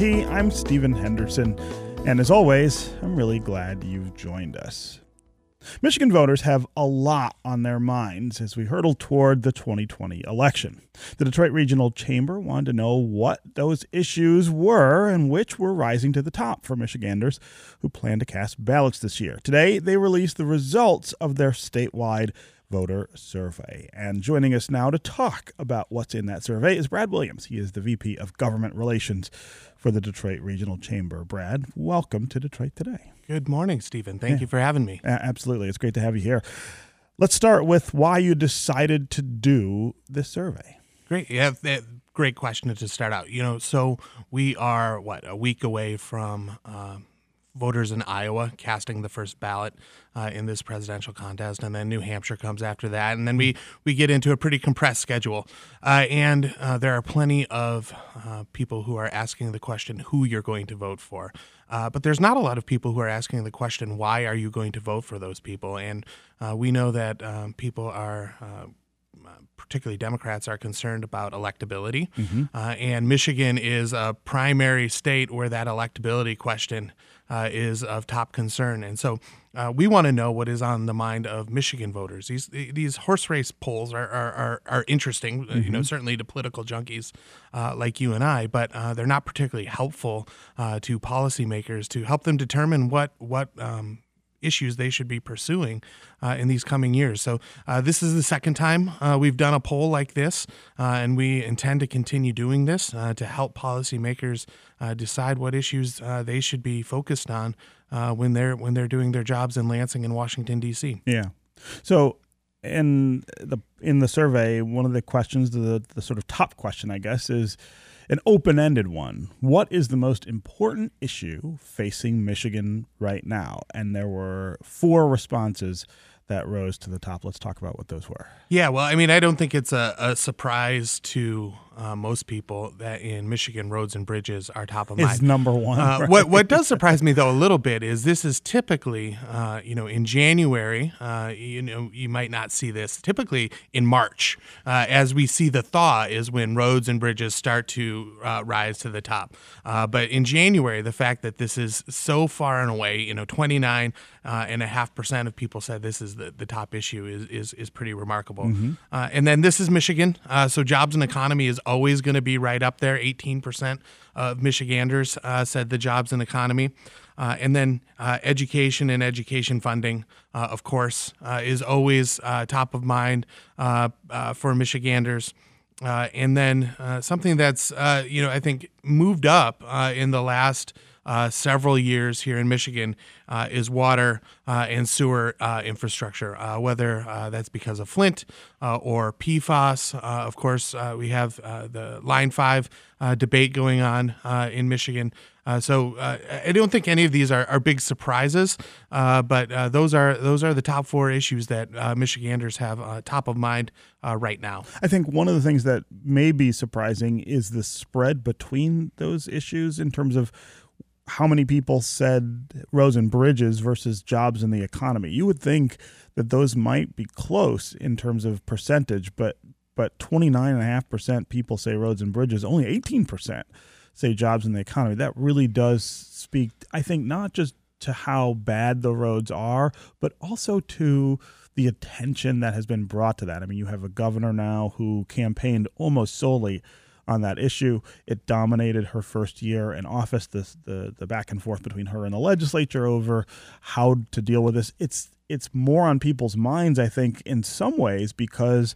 I'm Stephen Henderson, and as always, I'm really glad you've joined us. Michigan voters have a lot on their minds as we hurtle toward the 2020 election. The Detroit Regional Chamber wanted to know what those issues were and which were rising to the top for Michiganders who plan to cast ballots this year. Today, they released the results of their statewide voter survey. And joining us now to talk about what's in that survey is Brad Williams. He is the VP of Government Relations for the Detroit Regional Chamber. Brad, welcome to Detroit today. Good morning, Stephen. Thank yeah. you for having me. absolutely. It's great to have you here. Let's start with why you decided to do this survey. Great. Yeah, great question to start out. You know, so we are, what, a week away from. Uh, voters in Iowa casting the first ballot uh, in this presidential contest, and then New Hampshire comes after that, and then we we get into a pretty compressed schedule, uh, and uh, there are plenty of uh, people who are asking the question who you're going to vote for. Uh, but there's not a lot of people who are asking the question, why are you going to vote for those people? And uh, we know that um, people are particularly Democrats, are concerned about electability. Mm-hmm. Uh, and Michigan is a primary state where that electability question uh, is of top concern. And so uh, we want to know what is on the mind of Michigan voters. These these horse race polls are are, are, are interesting, mm-hmm. you know, mm-hmm. certainly to political junkies uh, like you and I, but uh, they're not particularly helpful uh, to policymakers to help them determine what what um, issues they should be pursuing uh, in these coming years. So, uh, this is the second time uh, we've done a poll like this, uh, and we intend to continue doing this uh, to help policymakers decide what issues they should be focused on when they're when they're doing their jobs in Lansing and Washington D.C. Yeah. So, in the in the survey, one of the questions, the the sort of top question, I guess, is an open ended one. What is the most important issue facing Michigan right now? And there were four responses that rose to the top. Let's talk about what those were. Yeah, well, I mean, I don't think it's a, a surprise to uh, most people that in Michigan roads and bridges are top of mind. Is number one. Uh, right? What what does surprise me though a little bit is this is typically, uh, you know, in January. Uh, you know, you might not see this. Typically in March, uh, as we see the thaw, is when roads and bridges start to uh, rise to the top. but in January, the fact that this is so far and away, you know, twenty nine and a half percent of people said this is the, the top issue is is is pretty remarkable. Mm-hmm. and then this is Michigan, so jobs and economy is always going to be right up there. 18% of Michiganders uh, said the jobs and economy. Uh, and then uh, education and education funding, uh, of course, uh, is always top of mind for Michiganders. and then something that's, you know, I think moved up in the last – uh, several years here in Michigan uh, is water uh, and sewer uh, infrastructure, uh, whether uh, that's because of Flint uh, or PFAS. Uh, of course, uh, we have the Line 5 debate going on in Michigan. so I don't think any of these are, are big surprises, but those are those are the top four issues that Michiganders have top of mind right now. I think one of the things that may be surprising is the spread between those issues in terms of how many people said roads and bridges versus jobs in the economy. You would think that those might be close in terms of percentage, but but 29.5% people say roads and bridges, only 18% say jobs in the economy. That really does speak, I think, not just to how bad the roads are, but also to the attention that has been brought to that. I mean, you have a governor now who campaigned almost solely on that issue. It dominated her first year in office. This the the back and forth between her and the legislature over how to deal with this. It's it's more on people's minds, I think, in some ways because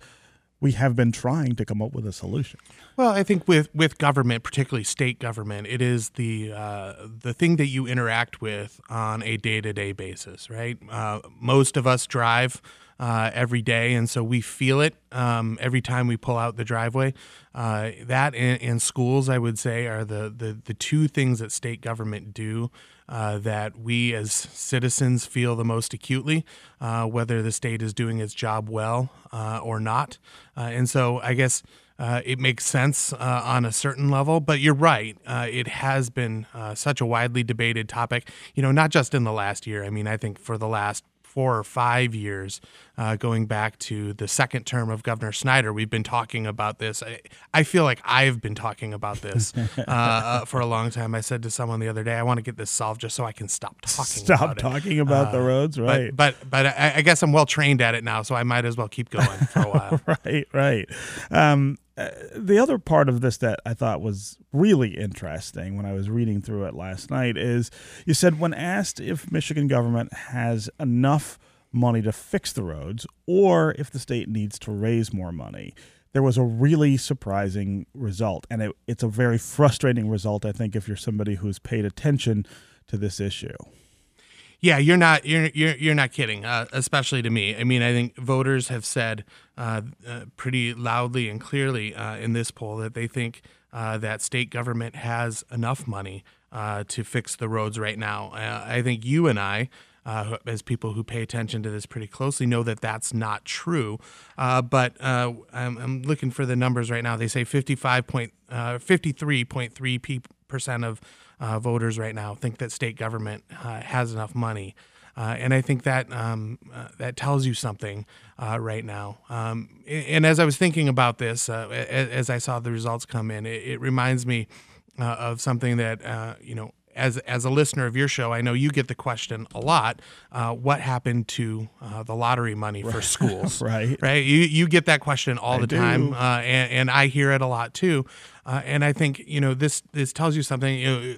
we have been trying to come up with a solution. Well, I think with, with government, particularly state government, it is the uh, the thing that you interact with on a day to day basis, right? Uh, most of us drive uh, every day, and so we feel it um, every time we pull out the driveway. Uh, that and, and, schools, I would say, are the, the, the two things that state government do uh, that we as citizens feel the most acutely, uh, whether the state is doing its job well uh, or not. Uh, and so I guess. Uh, it makes sense uh, on a certain level, but you're right. Uh, it has been such a widely debated topic, you know, not just in the last year. I mean, I think for the last four or five years, uh, going back to the second term of Governor Snyder. We've been talking about this. I, I feel like I've been talking about this uh, uh, for a long time. I said to someone the other day, I want to get this solved just so I can stop talking. Stop about talking it. about the Uh, roads, right? But but, but I, I guess I'm well trained at it now, so I might as well keep going for a while. right, right. Um, the other part of this that I thought was really interesting when I was reading through it last night is you said when asked if Michigan government has enough money to fix the roads or if the state needs to raise more money, there was a really surprising result. And it, it's a very frustrating result, I think, if you're somebody who's paid attention to this issue. Yeah, you're not you're you're you're not kidding. Uh, especially to me. I mean, I think voters have said uh, uh, pretty loudly and clearly uh, in this poll that they think uh, that state government has enough money uh, to fix the roads right now. I think you and I. As people who pay attention to this pretty closely know that that's not true. But I'm, I'm looking for the numbers right now. They say 55 point, uh, 53.3 percent of uh, voters right now think that state government uh, has enough money. Uh, and I think that um, uh, that tells you something uh, right now. Um, and as I was thinking about this, uh, as, I saw the results come in, it, it reminds me of something that you know. As, as a listener of your show, I know you get the question a lot. Uh, what happened to uh, the lottery money for schools? Right. right? You you get that question all I the do. time, uh, and, and I hear it a lot too. Uh, and I think you know this this tells you something. You know,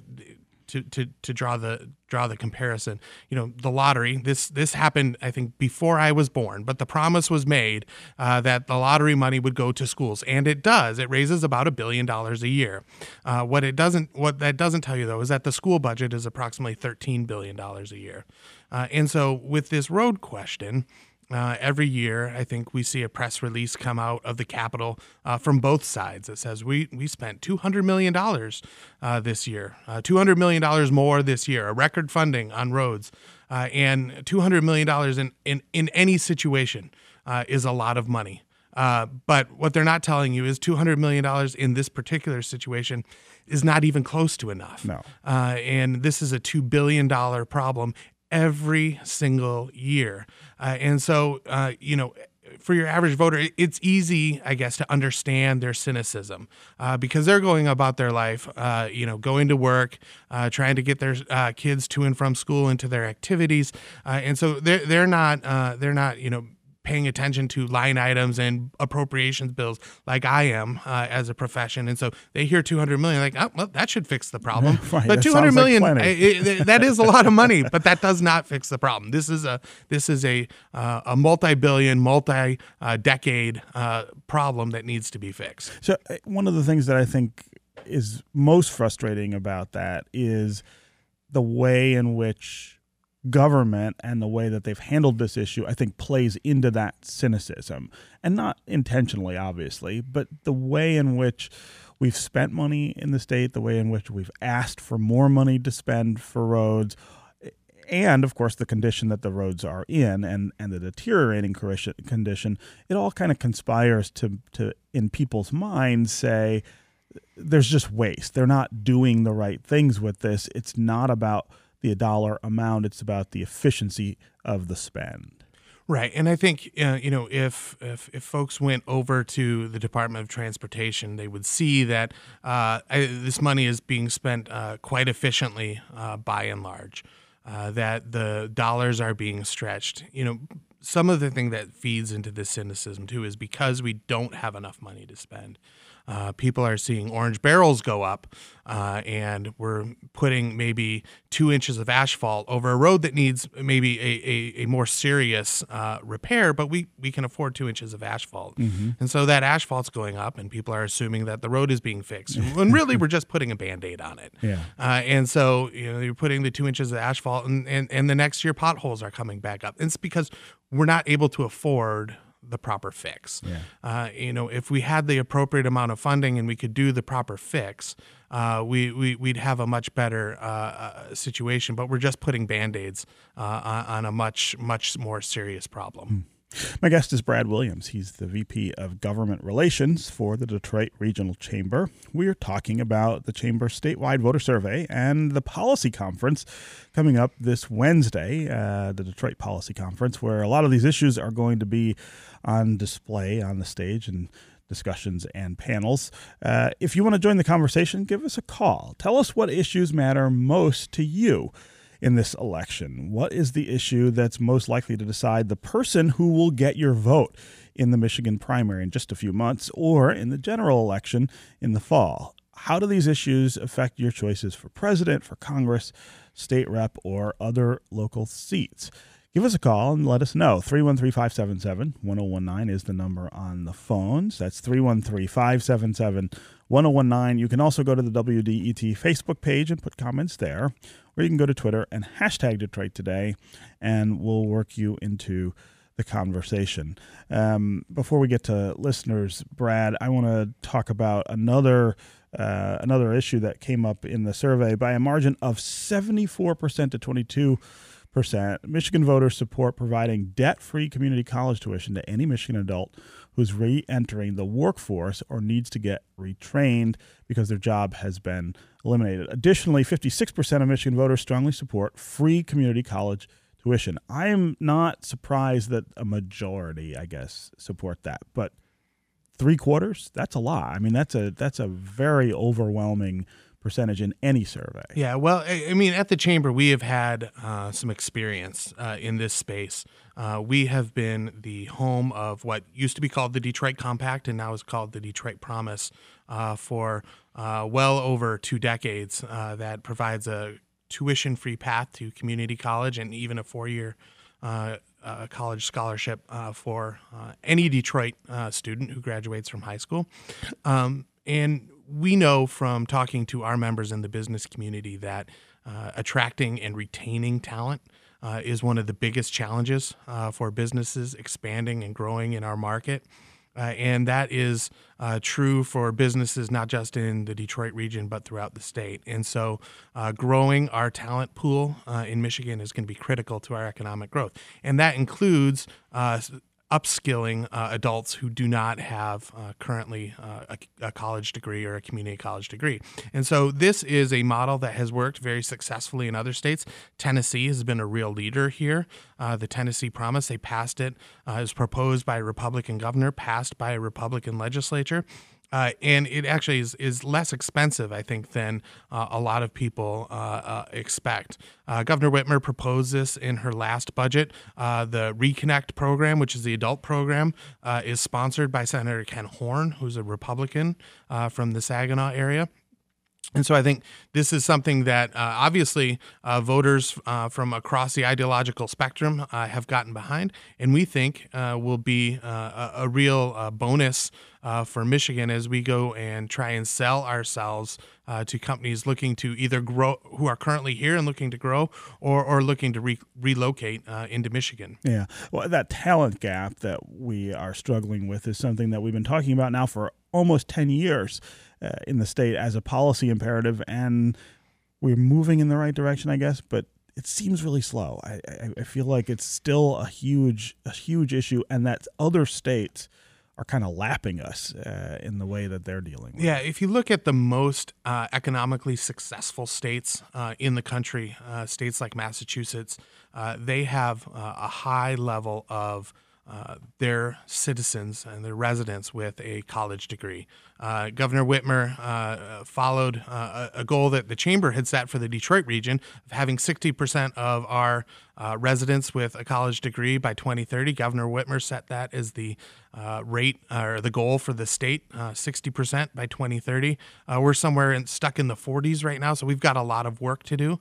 to, to, to draw the draw the comparison, you know, the lottery. This this happened, I think, before I was born, but the promise was made uh, that the lottery money would go to schools, and it does. It raises about a billion dollars a year. Uh, what it doesn't, what that doesn't tell you though, is that the school budget is approximately thirteen billion dollars a year. Uh, and so, with this road question, uh, every year, I think we see a press release come out of the Capitol uh, from both sides that says we we spent two hundred million dollars uh, this year, uh, two hundred million dollars more this year, a record funding on roads, uh, and two hundred million dollars in in in any situation uh, is a lot of money. Uh, but what they're not telling you is two hundred million dollars in this particular situation is not even close to enough. No. Uh, and this is a two billion dollar problem every single year. Uh, and so, uh, you know, for your average voter, it's easy, I guess, to understand their cynicism uh, because they're going about their life, uh, you know, going to work, uh, trying to get their uh, kids to and from school and to their activities, uh, and so they're they're not uh, they're not you know paying attention to line items and appropriations bills like I am uh, as a profession. And so they hear 200 million, like, oh, well, that should fix the problem. Right, But 200 million, like I, I, that is a lot of money, but that does not fix the problem. This is a this is a uh, a multi-billion, multi-decade uh, problem that needs to be fixed. So uh, one of the things that I think is most frustrating about that is the way in which government and the way that they've handled this issue I think plays into that cynicism. And not intentionally obviously but the way in which we've spent money in the state the way in which we've asked for more money to spend for roads and of course the condition that the roads are in and and the deteriorating condition it all kind of conspires to to in people's minds say there's just waste. They're not doing the right things with this. It's not about the dollar amount it's about the efficiency of the spend Right, and I think uh, you know if, if if folks went over to the Department of Transportation, they would see that uh, I, this money is being spent uh, quite efficiently uh, by and large. Uh, that the dollars are being stretched. You know, some of the thing that feeds into this cynicism too is because we don't have enough money to spend. Uh, people are seeing orange barrels go up, uh, and we're putting maybe two inches of asphalt over a road that needs maybe a, a, a more serious uh, repair, but we, we can afford two inches of asphalt. And so that asphalt's going up, and people are assuming that the road is being fixed. when really, we're just putting a band aid on it. Yeah. Uh, and so you know you're putting the two inches of asphalt, and, and and the next year potholes are coming back up. And It's because we're not able to afford the proper fix. Yeah. Uh, you know, if we had the appropriate amount of funding and we could do the proper fix, uh, we, we we'd have a much better uh, uh, situation. But we're just putting band aids uh, on, a much much more serious problem. My guest is Brad Williams. He's the VP of Government Relations for the Detroit Regional Chamber. We are talking about the Chamber's statewide voter survey and the policy conference coming up this Wednesday, uh, the Detroit Policy Conference, where a lot of these issues are going to be on display on the stage and discussions and panels. Uh, if you want to join the conversation, give us a call. Tell us what issues matter most to you in this election? What is the issue that's most likely to decide the person who will get your vote in the Michigan primary in just a few months or in the general election in the fall? How do these issues affect your choices for president, for Congress, state rep, or other local seats? Give us a call and let us know. 313 577 1019 is the number on the phones. That's 313 577 1019. You can also go to the WDET Facebook page and put comments there or you can go to Twitter and hashtag Detroit Today, and we'll work you into the conversation. Um, before we get to listeners, Brad, I want to talk about another uh, another issue that came up in the survey by a margin of 74% to 22 percent. Michigan voters support providing debt-free community college tuition to any Michigan adult who's re-entering the workforce or needs to get retrained because their job has been eliminated. Additionally, 56% of Michigan voters strongly support free community college tuition. I am not surprised that a majority, I guess, support that, but three quarters, that's a lot. I mean, that's a that's a very overwhelming percentage in any survey. Yeah, well, I mean, at the chamber, we have had uh, some experience uh, in this space. Uh, we have been the home of what used to be called the Detroit Compact and now is called the Detroit Promise uh, for uh, well over two decades. Uh, that provides a tuition free path to community college and even a four year college scholarship for any Detroit student who graduates from high school. Um, and we know from talking to our members in the business community that uh, attracting and retaining talent uh, is one of the biggest challenges uh, for businesses expanding and growing in our market. Uh, and that is uh, true for businesses not just in the Detroit region, but throughout the state. And so, uh, growing our talent pool in Michigan is going to be critical to our economic growth. And that includes upskilling uh, adults who do not have uh, currently uh, a, a, college degree or a community college degree. And so this is a model that has worked very successfully in other states. Tennessee has been a real leader here. Uh, the Tennessee Promise, they passed it, uh, is proposed by a Republican governor, passed by a Republican legislature. Uh, and it actually is, is less expensive, I think, than uh, a lot of people uh, uh expect. Uh, Governor Whitmer proposed this in her last budget. Uh, the Reconnect program, which is the adult program, is sponsored by Senator Ken Horn, who's a Republican from the Saginaw area. And so I think this is something that uh, obviously uh, voters uh, from across the ideological spectrum uh, have gotten behind, and we think uh, will be uh, a, a, real bonus for Michigan as we go and try and sell ourselves to companies looking to either grow, who are currently here and looking to grow, or, or looking to re- relocate into Michigan. Yeah, well, that talent gap that we are struggling with is something that we've been talking about now for almost 10 years uh, in the state as a policy imperative, and we're moving in the right direction, I guess. But it seems really slow. I, I, I feel like it's still a huge a huge issue, and that other states are kind of lapping us uh, in the way that they're dealing with. Yeah, if you look at the most uh, economically successful states uh, in the country, uh, states like Massachusetts, uh, they have uh, a high level of their citizens and their residents with a college degree. Uh, Governor Whitmer uh, followed uh, a goal that the chamber had set for the Detroit region of having 60% of our uh, residents with a college degree by 2030. Governor Whitmer set that as the uh, rate or the goal for the state, 60% by 2030. we're somewhere in, stuck in the 40s right now, so we've got a lot of work to do.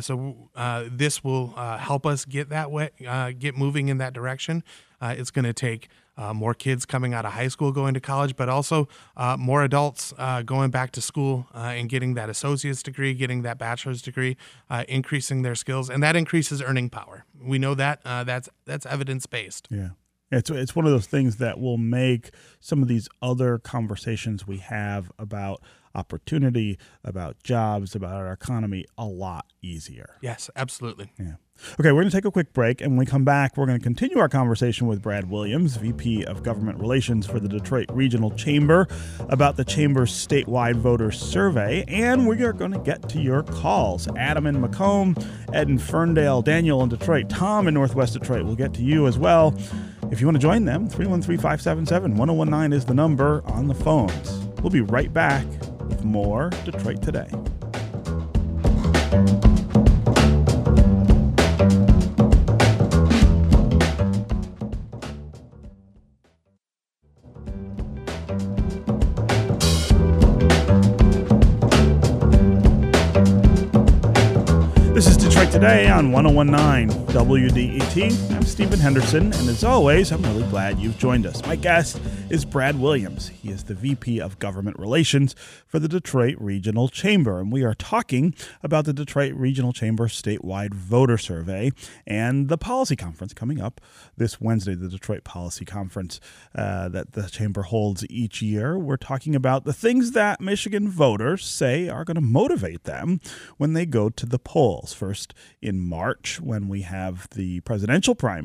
so this will help us get that way, get moving in that direction. it's going to take uh, more kids coming out of high school going to college, but also uh, more adults uh, going back to school uh, and getting that associate's degree, getting that bachelor's degree, uh, increasing their skills, and that increases earning power. We know that uh, that's that's evidence based. Yeah. It's it's one of those things that will make some of these other conversations we have about opportunity, about jobs, about our economy a lot easier. Yes, absolutely. Yeah. Okay, we're going to take a quick break, and when we come back, we're going to continue our conversation with Brad Williams, VP of Government Relations for the Detroit Regional Chamber, about the Chamber's statewide voter survey, and we are going to get to your calls. Adam in Macomb, Ed in Ferndale, Daniel in Detroit, Tom in Northwest Detroit. We'll get to you as well. If you want to join them, 313 577 1019 is the number on the phones. We'll be right back with more Detroit Today. This is Detroit Today on 1019 WDET. I'm Stephen Henderson, and as always, I'm really glad you've joined us. My guest is Brad Williams. He is the VP of Government Relations for the Detroit Regional Chamber, and we are talking about the Detroit Regional Chamber statewide voter survey and the policy conference coming up this Wednesday, the Detroit Policy Conference uh, that the Chamber holds each year. We're talking about the things that Michigan voters say are going to motivate them when they go to the polls. First in March, when we have the presidential primary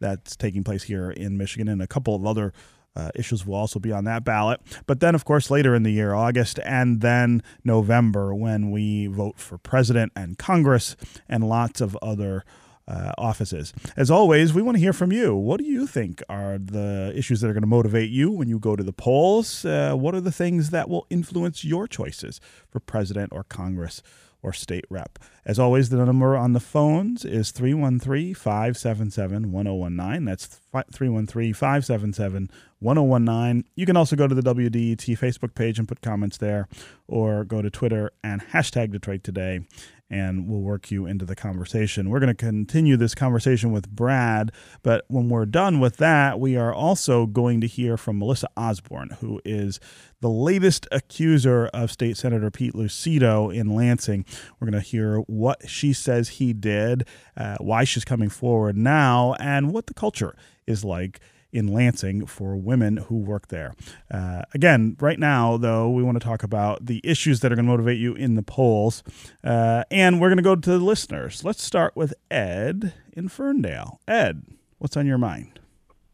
that's taking place here in Michigan, and a couple of other uh, issues will also be on that ballot. But then, of course, later in the year, August and then November, when we vote for president and Congress and lots of other. Uh, offices. As always, we want to hear from you. What do you think are the issues that are going to motivate you when you go to the polls? Uh, what are the things that will influence your choices for president or Congress? Or state rep. As always, the number on the phones is 313 577 1019. That's 313 577 1019. You can also go to the WDET Facebook page and put comments there, or go to Twitter and hashtag Detroit Today and we'll work you into the conversation. We're going to continue this conversation with Brad, but when we're done with that, we are also going to hear from Melissa Osborne, who is the latest accuser of State Senator Pete Lucido in Lansing. We're going to hear what she says he did, uh, why she's coming forward now, and what the culture is like in Lansing for women who work there. Uh, again, right now, though, we want to talk about the issues that are going to motivate you in the polls. Uh, and we're going to go to the listeners. Let's start with Ed in Ferndale. Ed, what's on your mind?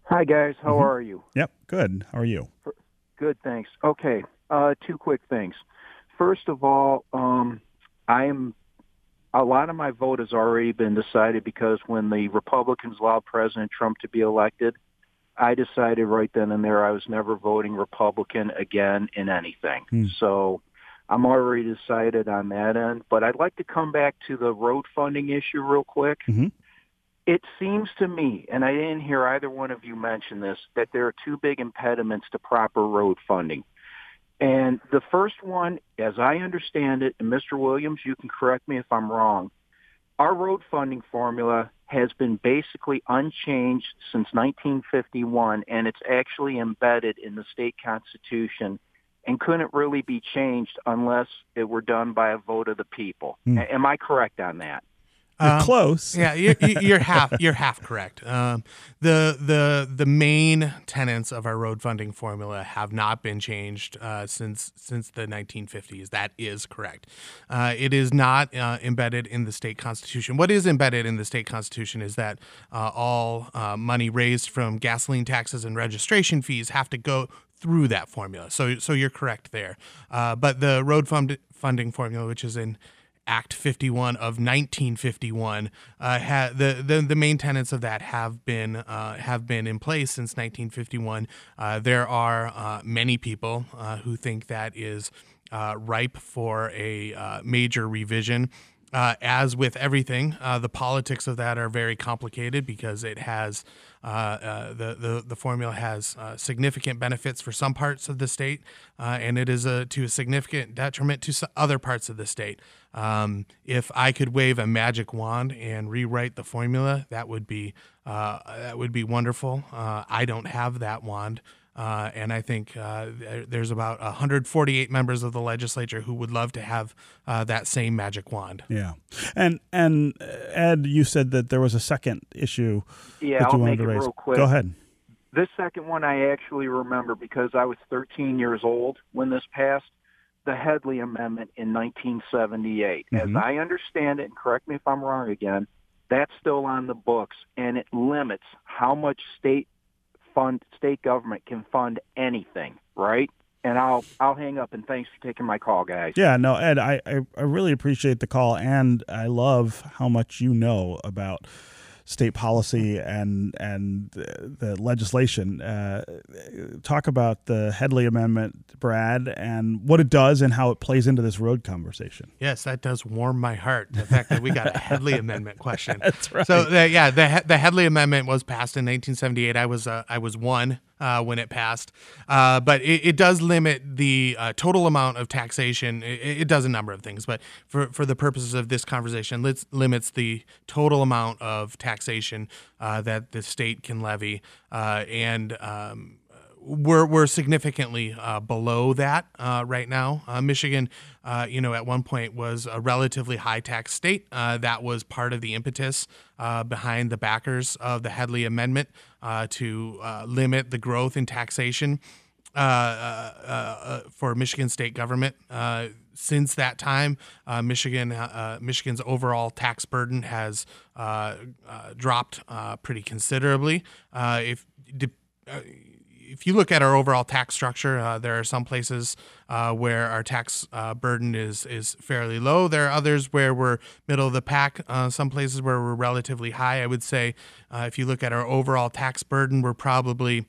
Hi, guys. How mm-hmm. are you? Yep, good. How are you? Good, thanks. Okay, uh, two quick things. First of all, um, I am a lot of my vote has already been decided because when the Republicans allowed President Trump to be elected, I decided right then and there I was never voting Republican again in anything. Hmm. So I'm already decided on that end. But I'd like to come back to the road funding issue real quick. Mm-hmm. It seems to me, and I didn't hear either one of you mention this, that there are two big impediments to proper road funding. And the first one, as I understand it, and Mr. Williams, you can correct me if I'm wrong, our road funding formula has been basically unchanged since 1951, and it's actually embedded in the state constitution and couldn't really be changed unless it were done by a vote of the people. Mm. Am I correct on that? You're um, close. yeah, you're, you're, half. You're half correct. Um, the the the main tenets of our road funding formula have not been changed uh, since since the 1950s. That is correct. Uh, it is not uh, embedded in the state constitution. What is embedded in the state constitution is that uh, all uh, money raised from gasoline taxes and registration fees have to go through that formula. So so you're correct there. Uh, but the road fund funding formula, which is in Act 51 of 1951. Uh, ha- the, the the main tenets of that have been uh, have been in place since 1951. Uh, there are uh, many people uh, who think that is uh, ripe for a major revision. as with everything, the politics of that are very complicated because it has the, the, the formula has significant benefits for some parts of the state, and it is a, to a significant detriment to other parts of the state. Um, if I could wave a magic wand and rewrite the formula, that would be that would be wonderful. I don't have that wand. Uh, and I think uh, there's about 148 members of the legislature who would love to have uh, that same magic wand. Yeah, and and Ed, you said that there was a second issue. Yeah, that you I'll wanted make to it raise. real quick. Go ahead. This second one I actually remember because I was 13 years old when this passed. The Headlee Amendment in 1978. Mhm. As I understand it, and correct me if I'm wrong again, that's still on the books, and it limits how much state fund state government can fund anything. Right? And I'll I'll hang up and thanks for taking my call, guys. Yeah, no, Ed, I, I, I really appreciate the call, and I love how much you know about state policy and and the, legislation. Uh, talk about the Headlee Amendment, Brad, and what it does and how it plays into this road conversation. Yes, that does warm my heart. The fact that we got a Headlee Amendment question. That's right. So the, yeah, the He- the Headlee Amendment was passed in 1978. I was uh, I was one uh, when it passed, uh, but it, it does limit the uh, total amount of taxation. It, it does a number of things, but for for the purposes of this conversation, it limits the total amount of taxation uh, that the state can levy, uh, and um, we're we're significantly uh, below that uh, right now. Uh, Michigan, uh, you know, at one point was a relatively high tax state. That was part of the impetus behind the backers of the Headlee Amendment uh, to uh, limit the growth in taxation uh, uh, uh, for Michigan state government. Since that time, Michigan Michigan's overall tax burden has dropped pretty considerably. If de- if you look at our overall tax structure, uh, there are some places uh, where our tax uh, burden is is fairly low. There are others where we're middle of the pack. Uh, some places where we're relatively high. I would say, uh, if you look at our overall tax burden, we're probably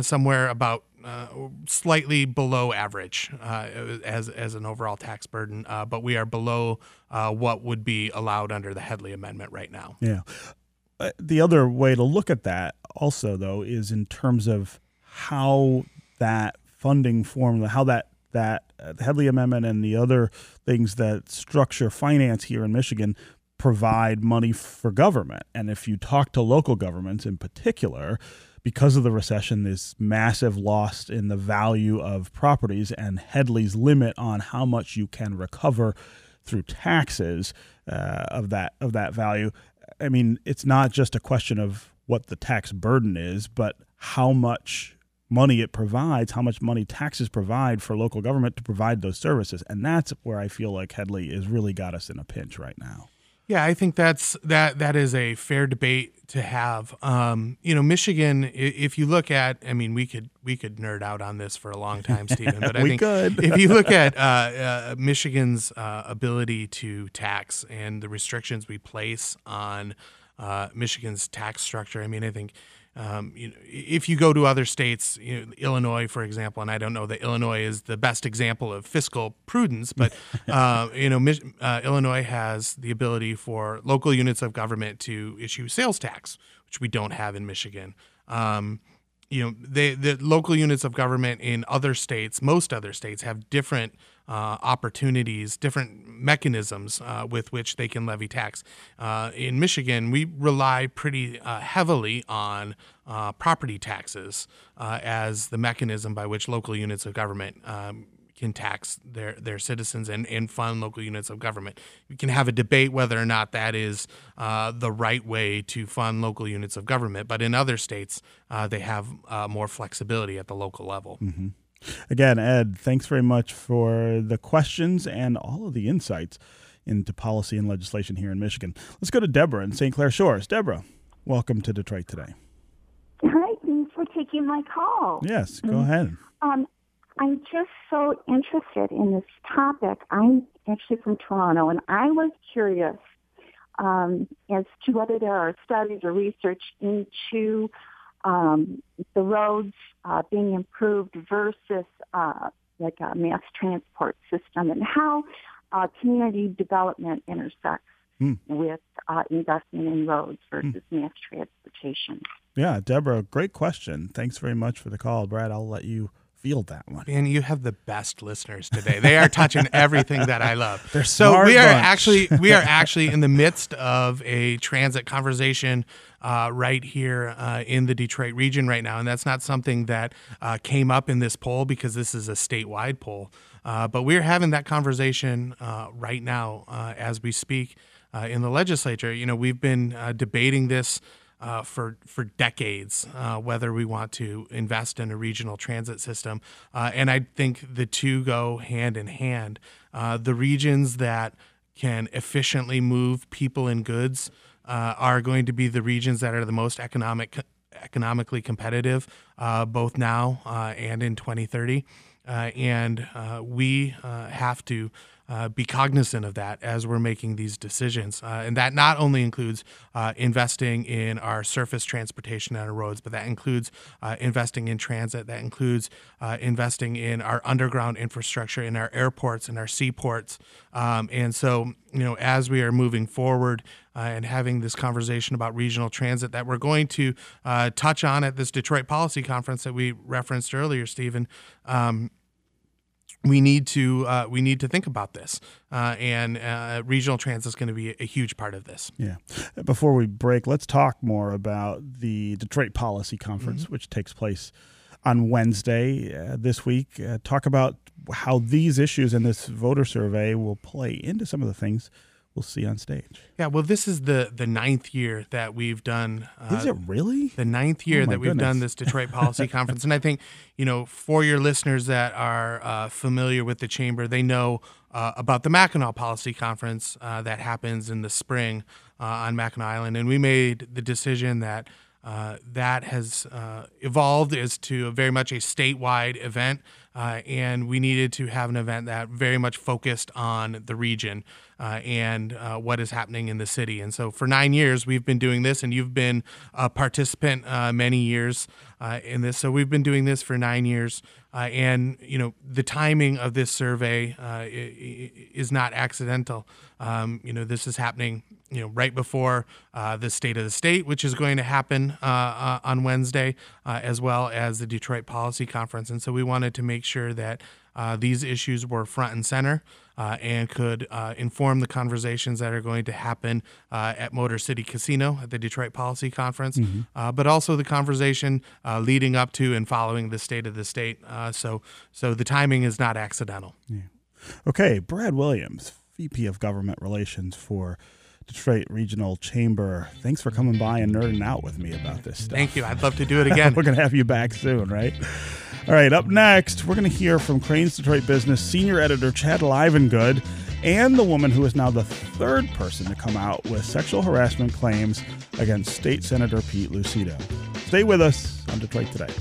somewhere about uh, slightly below average uh, as as an overall tax burden, uh, but we are below what would be allowed under the Headlee Amendment right now. Yeah. The other way to look at that also though is in terms of how that funding formula, how that that uh, the Headlee Amendment and the other things that structure finance here in Michigan provide money for government. And if you talk to local governments in particular, because of the recession, this massive loss in the value of properties and Headlee's limit on how much you can recover through taxes uh, of that of that value. I mean, it's not just a question of what the tax burden is, but how much money it provides, how much money taxes provide for local government to provide those services. And that's where I feel like Headlee has really got us in a pinch right now. Yeah, I think that's that that is a fair debate to have. Um, you know, Michigan. If you look at, I mean, we could we could nerd out on this for a long time, Stephen. But I We think could. if you look at uh, uh, Michigan's uh, ability to tax and the restrictions we place on uh, Michigan's tax structure, I mean, I think. Um, you know, if you go to other states, you know, Illinois, for example, and I don't know that Illinois is the best example of fiscal prudence, but uh, you know, uh, Illinois has the ability for local units of government to issue sales tax, which we don't have in Michigan. Um, you know, they, the local units of government in other states, most other states, have different uh, opportunities, different mechanisms uh, with which they can levy tax. Uh, in Michigan, we rely pretty uh, heavily on uh, property taxes as the mechanism by which local units of government um, can tax their their citizens and, and fund local units of government. We can have a debate whether or not that is uh, the right way to fund local units of government, but in other states, uh, they have uh, more flexibility at the local level. Again, Ed, thanks very much for the questions and all of the insights into policy and legislation here in Michigan. Let's go to Deborah in St. Clair Shores. Deborah, welcome to Detroit today. Hi, thanks for taking my call. Yes, go ahead. Um, I'm just so interested in this topic. I'm actually from Toronto, and I was curious um, as to whether there are studies or research into um, the roads uh, being improved versus uh, like a mass transport system, and how uh, community development intersects Hmm. with uh, investment in roads versus mass transportation. Yeah, Deborah, great question. Thanks very much for the call. Brad, I'll let you field that one. Man, you have the best listeners today. They are touching everything that I love. They're so we are bunch. actually we are actually in the midst of a transit conversation uh, right here uh, in the Detroit region right now, and that's not something that uh, came up in this poll because this is a statewide poll. Uh, but we're having that conversation uh, right now uh, as we speak uh, in the legislature. You know, we've been uh, debating this uh, for for decades uh, whether we want to invest in a regional transit system, uh, and I think the two go hand in hand. Uh, the regions that can efficiently move people and goods uh, are going to be the regions that are the most economic economically competitive, uh, both now and in 2030. and we have to uh, be cognizant of that as we're making these decisions. Uh, and that not only includes uh, investing in our surface transportation and our roads, but that includes uh, investing in transit, that includes uh, investing in our underground infrastructure, in our airports, and our seaports. Um, and so, you know, as we are moving forward, uh, and having this conversation about regional transit that we're going to uh, touch on at this Detroit Policy Conference that we referenced earlier, Stephen. Um, we need to uh, we need to think about this, uh, and uh, regional transit is going to be a, huge part of this. Yeah. Before we break, let's talk more about the Detroit Policy Conference, mm-hmm. which takes place on Wednesday uh, this week. Uh, talk about how these issues and this voter survey will play into some of the things we'll see on stage. Yeah, well, this is the the ninth year that we've done. Uh, is it really the ninth year oh that we've goodness. done this Detroit Policy Conference? And I think you know, for your listeners that are uh, familiar with the chamber, they know uh, about the Mackinac Policy Conference uh, that happens in the spring uh, on Mackinac Island, and we made the decision that. Uh, that has evolved as to very much a statewide event uh, and we needed to have an event that very much focused on the region uh, and uh, what is happening in the city. And so for nine years, we've been doing this, and you've been a participant uh, many years uh, in this. So we've been doing this for nine years. Uh, and you know the timing of this survey is not accidental. Um, you know this is happening you know right before uh, the state of the state, which is going to happen uh, uh, on Wednesday, as well as the Detroit Policy Conference. And so we wanted to make sure that uh, these issues were front and center uh, and could uh, inform the conversations that are going to happen uh, at Motor City Casino at the Detroit Policy Conference, mm-hmm. Uh, but also the conversation uh, leading up to and following the state of the state. so, so the timing is not accidental. Yeah. Okay, Brad Williams, VP of Government Relations for. Detroit Regional Chamber. Thanks for coming by and nerding out with me about this stuff. Thank you. I'd love to do it again. We're going to have you back soon, right? All right, up next, we're going to hear from Crain's Detroit Business senior editor Chad Livengood and the woman who is now the third person to come out with sexual harassment claims against State Senator Pete Lucido. Stay with us on Detroit Today.